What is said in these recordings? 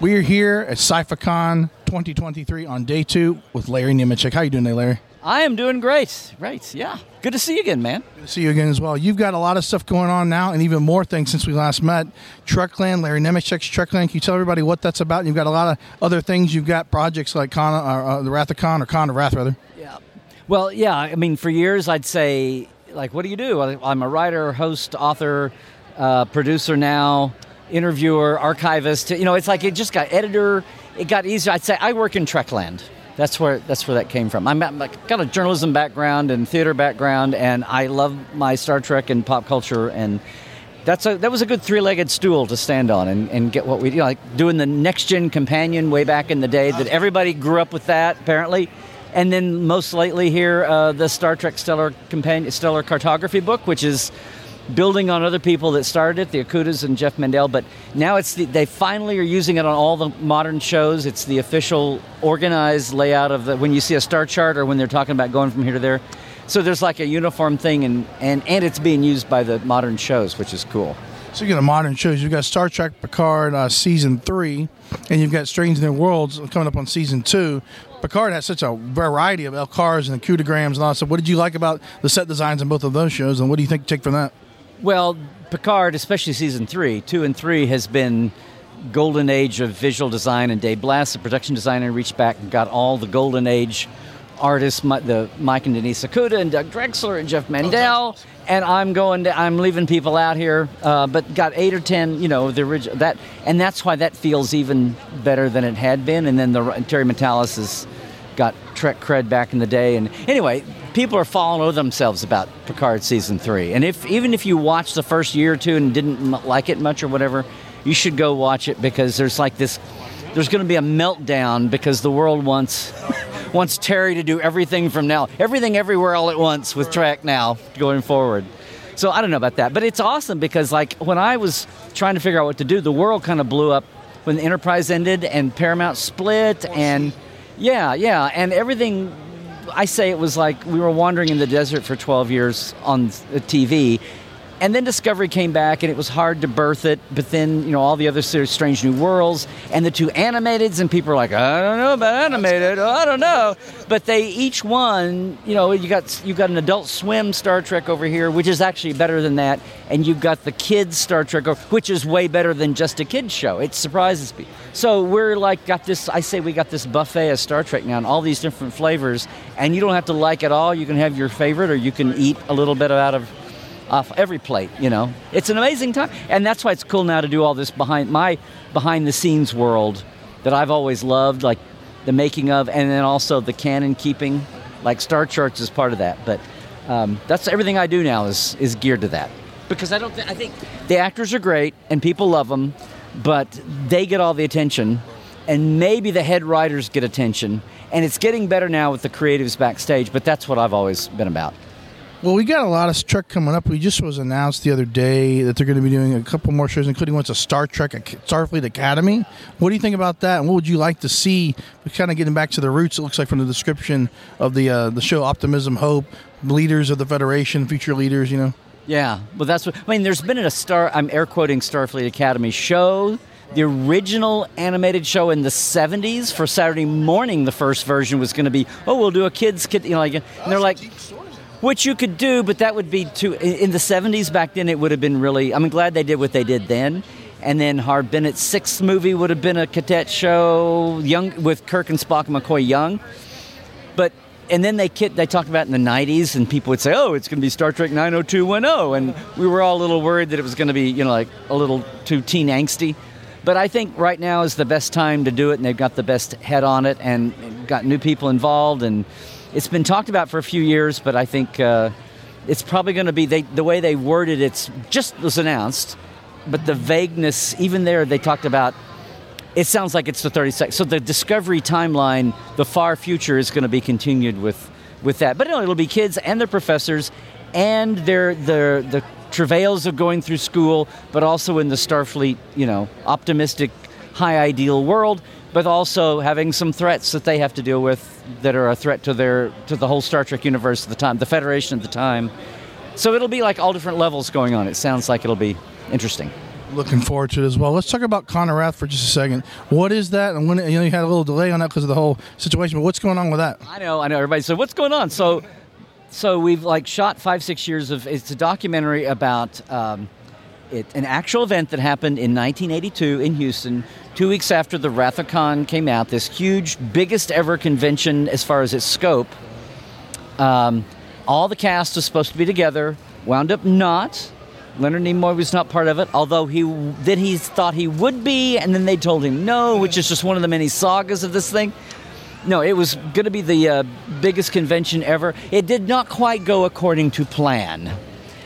We are here at SciFiCon 2023 on day two with Larry Nemecek. How you doing today, Larry? I am doing great. Right, yeah. Good to see you again, man. Good to see you again as well. You've got a lot of stuff going on now and even more things since we last met. Trekland, Larry Nemecek's Trekland. Can you tell everybody what that's about? You've got a lot of other things. You've got projects like Con, uh, uh, the Wrath of Con or Con of Wrath, rather. Yeah. Well, yeah, I mean, for years I'd say, like, what do you do? I'm a writer, host, author, uh, producer now, interviewer, archivist. You know, it's like it just got editor. It got easier. I'd say I work in Trekland. That's where that's where that came from. I'm, I'm got a journalism background and theater background, and I love my Star Trek and pop culture, and that's a that was a good three-legged stool to stand on and, and get what we you know, like doing the next gen companion way back in the day that everybody grew up with that apparently, and then most lately here uh, the Star Trek Stellar Companion Stellar Cartography book, which is building on other people that started it, the Okudas and Jeff Mandel. But now it's the, they finally are using it on all the modern shows. It's the official organized layout of the when you see a star chart or when they're talking about going from here to there. So there's like a uniform thing, and, and, and it's being used by the modern shows, which is cool. Speaking of modern shows, you've got Star Trek Picard uh, season three, and you've got Strange New Worlds coming up on season two. Picard has such a variety of LCARS and okudagrams and all that stuff. What did you like about the set designs in both of those shows, and what do you think you take from that? Well, Picard, especially season three, two and three, has been golden age of visual design, and Dave Blass, the production designer, reached back and got all the golden age artists, the Mike and Denise Okuda, and Doug Drexler, and Jeff Mandel. And I'm going to, I'm leaving people out here, uh, but got eight or ten, you know, the original that, and that's why that feels even better than it had been. And then the Terry Matalas has got Trek cred back in the day. And anyway, people are falling over themselves about Picard season three. And if even if you watched the first year or two and didn't like it much or whatever, you should go watch it because there's like this. There's going to be a meltdown because the world wants wants Terry to do everything from now, everything everywhere all at once with Trek now going forward. So I don't know about that, but it's awesome because like when I was trying to figure out what to do, the world kind of blew up when the Enterprise ended and Paramount split and yeah, yeah, and everything I say it was like we were wandering in the desert for 12 years on TV. And then Discovery came back, and it was hard to birth it. But then, you know, all the other Strange New Worlds, and the two animateds, and people are like, I don't know about animated, oh, I don't know. But they each one, you know, you got you got an Adult Swim Star Trek over here, which is actually better than that, and you've got the kids Star Trek, which is way better than just a kids show. It surprises me. So we're like got this. I say we got this buffet of Star Trek now, and all these different flavors, and you don't have to like it all. You can have your favorite, or you can eat a little bit out of off every plate. You know, it's an amazing time, and that's why it's cool now to do all this behind my behind the scenes world that I've always loved, like the making of, and then also the canon keeping. Like Star Charts is part of that, but um, that's everything I do now is is geared to that because I don't. Th- I think the actors are great and people love them, but they get all the attention, and maybe the head writers get attention, and it's getting better now with the creatives backstage. But that's what I've always been about. Well, we got a lot of Trek coming up. We just was announced the other day that they're going to be doing a couple more shows, including one's a Star Trek Starfleet Academy. What do you think about that? And what would you like to see? We're kind of getting back to the roots. It looks like from the description of the uh, the show, Optimism, Hope, leaders of the Federation, future leaders. You know. Yeah, well, that's what I mean. There's been a star. I'm air quoting Starfleet Academy show. The original animated show in the 70s for Saturday morning, the first version was going to be, oh, we'll do a kids kid, you know, like, and they're like, which you could do, but that would be too. In the 70s back then, it would have been really. I'm glad they did what they did then. And then Harve Bennett's sixth movie would have been a cadet show, young with Kirk and Spock and McCoy Young. But and then they kid, they talked about in the 90s, and people would say, "Oh, it's going to be Star Trek 90210," and we were all a little worried that it was going to be, you know, like a little too teen angsty. But I think right now is the best time to do it, and they've got the best head on it, and got new people involved, and it's been talked about for a few years. But I think uh, it's probably going to be they, the way they worded it's just was announced, but the vagueness, even there, they talked about it sounds like it's the 32nd. So the Discovery timeline, the far future, is going to be continued with with that. But no, it'll be kids and their professors, and their the the travails of going through school, but also in the Starfleet, you know, optimistic, high ideal world, but also having some threats that they have to deal with that are a threat to their to the whole Star Trek universe at the time, the Federation at the time. So it'll be like all different levels going on. It sounds like it'll be interesting. Looking forward to it as well. Let's talk about Con of Wrath for just a second. What is that? And when you know you had a little delay on that because of the whole situation, but what's going on with that? I know, I know. Everybody said, "What's going on?" So, so we've like shot five, six years of. It's a documentary about um, it, an actual event that happened in 1982 in Houston, two weeks after the Wrath of Khan came out. This huge, biggest ever convention as far as its scope. Um, all the cast was supposed to be together, wound up not. Leonard Nimoy was not part of it, although he then he thought he would be, and then they told him no, which is just one of the many sagas of this thing. No, it was going to be the uh, biggest convention ever. It did not quite go according to plan,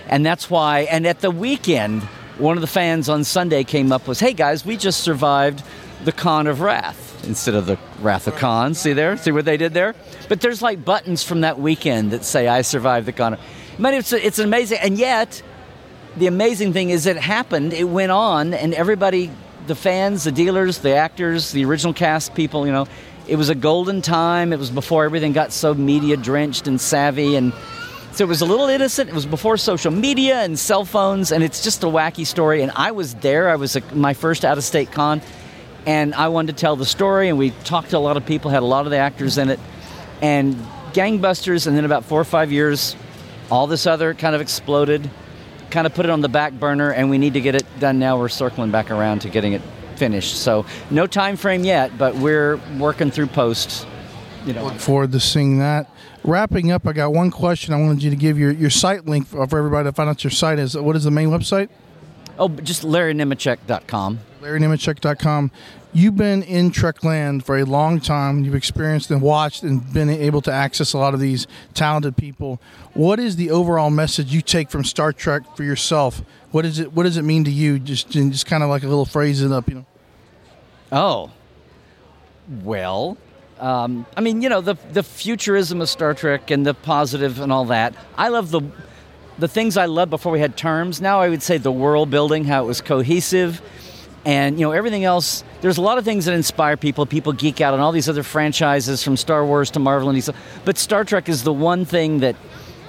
and that's why. And at the weekend, one of the fans on Sunday came up was, "Hey guys, we just survived the Con of Wrath instead of the Wrath of Con." See there? See what they did there? But there's like buttons from that weekend that say, "I survived the Con." I mean, it's it's amazing, and yet the amazing thing is it happened, it went on, and everybody, the fans, the dealers, the actors, the original cast people, you know, it was a golden time. It was before everything got so media drenched and savvy, and so it was a little innocent. It was before social media and cell phones, and it's just a wacky story. And I was there. I was a, my first out of state con, and I wanted to tell the story. And we talked to a lot of people, had a lot of the actors in it, and gangbusters. And then about four or five years, all this other kind of exploded kind of put it on the back burner, and we need to get it done now. We're circling back around to getting it finished. So no time frame yet, but we're working through posts. You know. Look forward to seeing that. Wrapping up, I got one question. I wanted you to give your, your site link for everybody to find out your site is. What is the main website? Oh, just LarryNemecek.com. LarryNemecek.com. You've been in Trekland for a long time. You've experienced and watched and been able to access a lot of these talented people. What is the overall message you take from Star Trek for yourself? What is it? What does it mean to you? Just, just kind of like a little phrase it up, you know. Oh, well, um, I mean, you know, the the futurism of Star Trek and the positive and all that. I love the the things I loved before we had terms. Now I would say the world building, how it was cohesive, and you know everything else. There's a lot of things that inspire people. People geek out on all these other franchises from Star Wars to Marvel and these, but Star Trek is the one thing that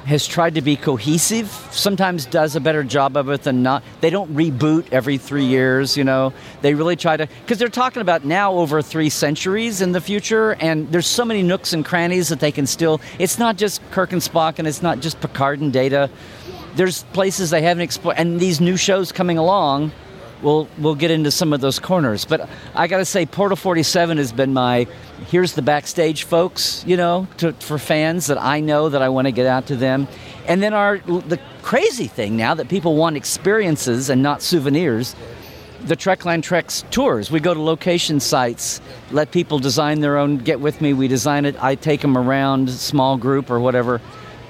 has tried to be cohesive. Sometimes does a better job of it than not. They don't reboot every three years. You know, they really try to because they're talking about now over three centuries in the future, and there's so many nooks and crannies that they can still. It's not just Kirk and Spock, and it's not just Picard and Data. There's places they haven't explored, and these new shows coming along. We'll, we'll get into some of those corners. But I got to say, Portal 47 has been my here's the backstage folks, you know, to, for fans that I know that I want to get out to them. And then our the crazy thing now that people want experiences and not souvenirs, the Trekland Treks tours. We go to location sites, let people design their own. Get with me. We design it. I take them around, small group or whatever,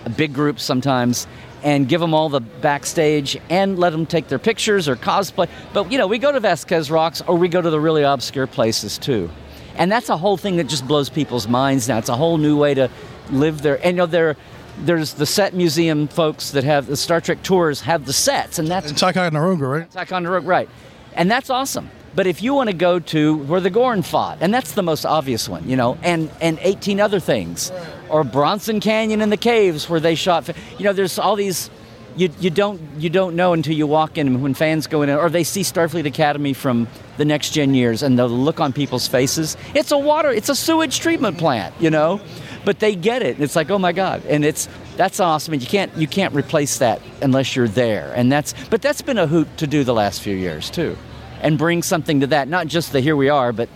a big group sometimes, and give them all the backstage and let them take their pictures or cosplay. But you know, we go to Vasquez Rocks or we go to the really obscure places too. And that's a whole thing that just blows people's minds now. It's a whole new way to live there. And you know, there, there's the set museum folks that have the Star Trek tours have the sets, and that's and Ticonderoga, right? Ticonderoga, right? And that's awesome. But if you want to go to where the Gorn fought, and that's the most obvious one, you know, and and 18 other things, or Bronson Canyon in the caves where they shot, you know, there's all these you, you don't you don't know until you walk in when fans go in or they see Starfleet Academy from the next gen years and the look on people's faces. It's a water, it's a sewage treatment plant, you know, but they get it. It's like oh my god, and it's that's awesome. And you can't you can't replace that unless you're there. And that's but that's been a hoot to do the last few years too, and bring something to that. Not just the here we are, but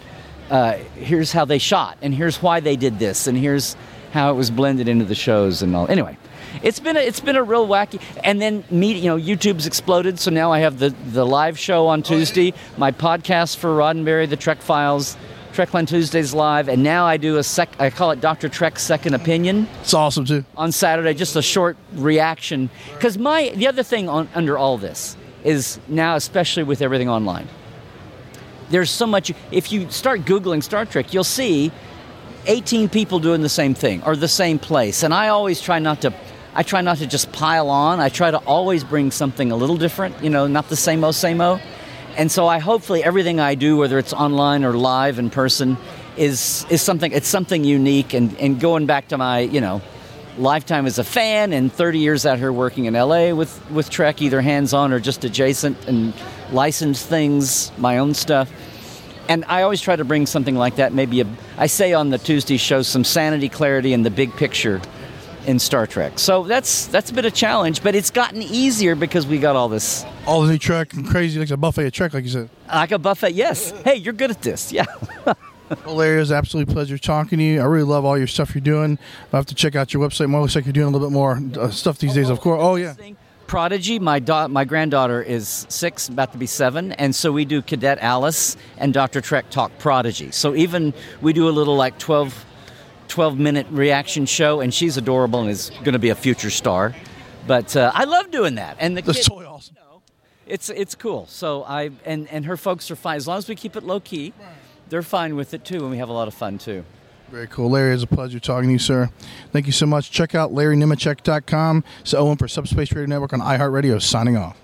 uh, here's how they shot, and here's why they did this, and here's how it was blended into the shows and all. Anyway it's been a, it's been a real wacky. And then me, you know, YouTube's exploded, so now I have the the live show on Tuesday, my podcast for Roddenberry, the Trek Files. Trekland Tuesdays live, and now I do a sec. I call it Doctor Trek's Second Opinion. It's awesome too. On Saturday, just a short reaction. Because my the other thing on, under all this is now, especially with everything online, there's so much. If you start googling Star Trek, you'll see 18 people doing the same thing or the same place. And I always try not to I try not to just pile on. I try to always bring something a little different, you know, not the same o same o. And so I hopefully everything I do, whether it's online or live in person, is is something it's something unique and, and going back to my, you know, lifetime as a fan and 30 years out here working in LA with, with Trek, either hands on or just adjacent and licensed things, my own stuff. And I always try to bring something like that. Maybe a, I say on the Tuesday show some sanity, clarity, and the big picture in Star Trek. So that's that's a bit of a challenge, but it's gotten easier because we got all this All the new Trek and crazy, like a buffet of Trek, like you said. like a buffet. Yes. Hey, you're good at this. Yeah. Well, Larry, it absolutely pleasure talking to you. I really love all your stuff you're doing. I have to check out your website more. Looks like you're doing a little bit more uh, stuff these days, of course. Oh, yeah. Prodigy, my da- my granddaughter is six, about to be seven, and so we do Cadet Alice and Dr. Trek talk Prodigy. So even we do a little like 12, 12 minute reaction show, and she's adorable and is going to be a future star. But uh, I love doing that, and the That's totally awesome. it's it's cool. So I and and her folks are fine as long as we keep it low key. They're fine with it too, and we have a lot of fun too. Very cool. Larry, it's a pleasure talking to you, sir. Thank you so much. Check out LarryNemecek.com. So Owen for Subspace Radio Network on iHeartRadio signing off.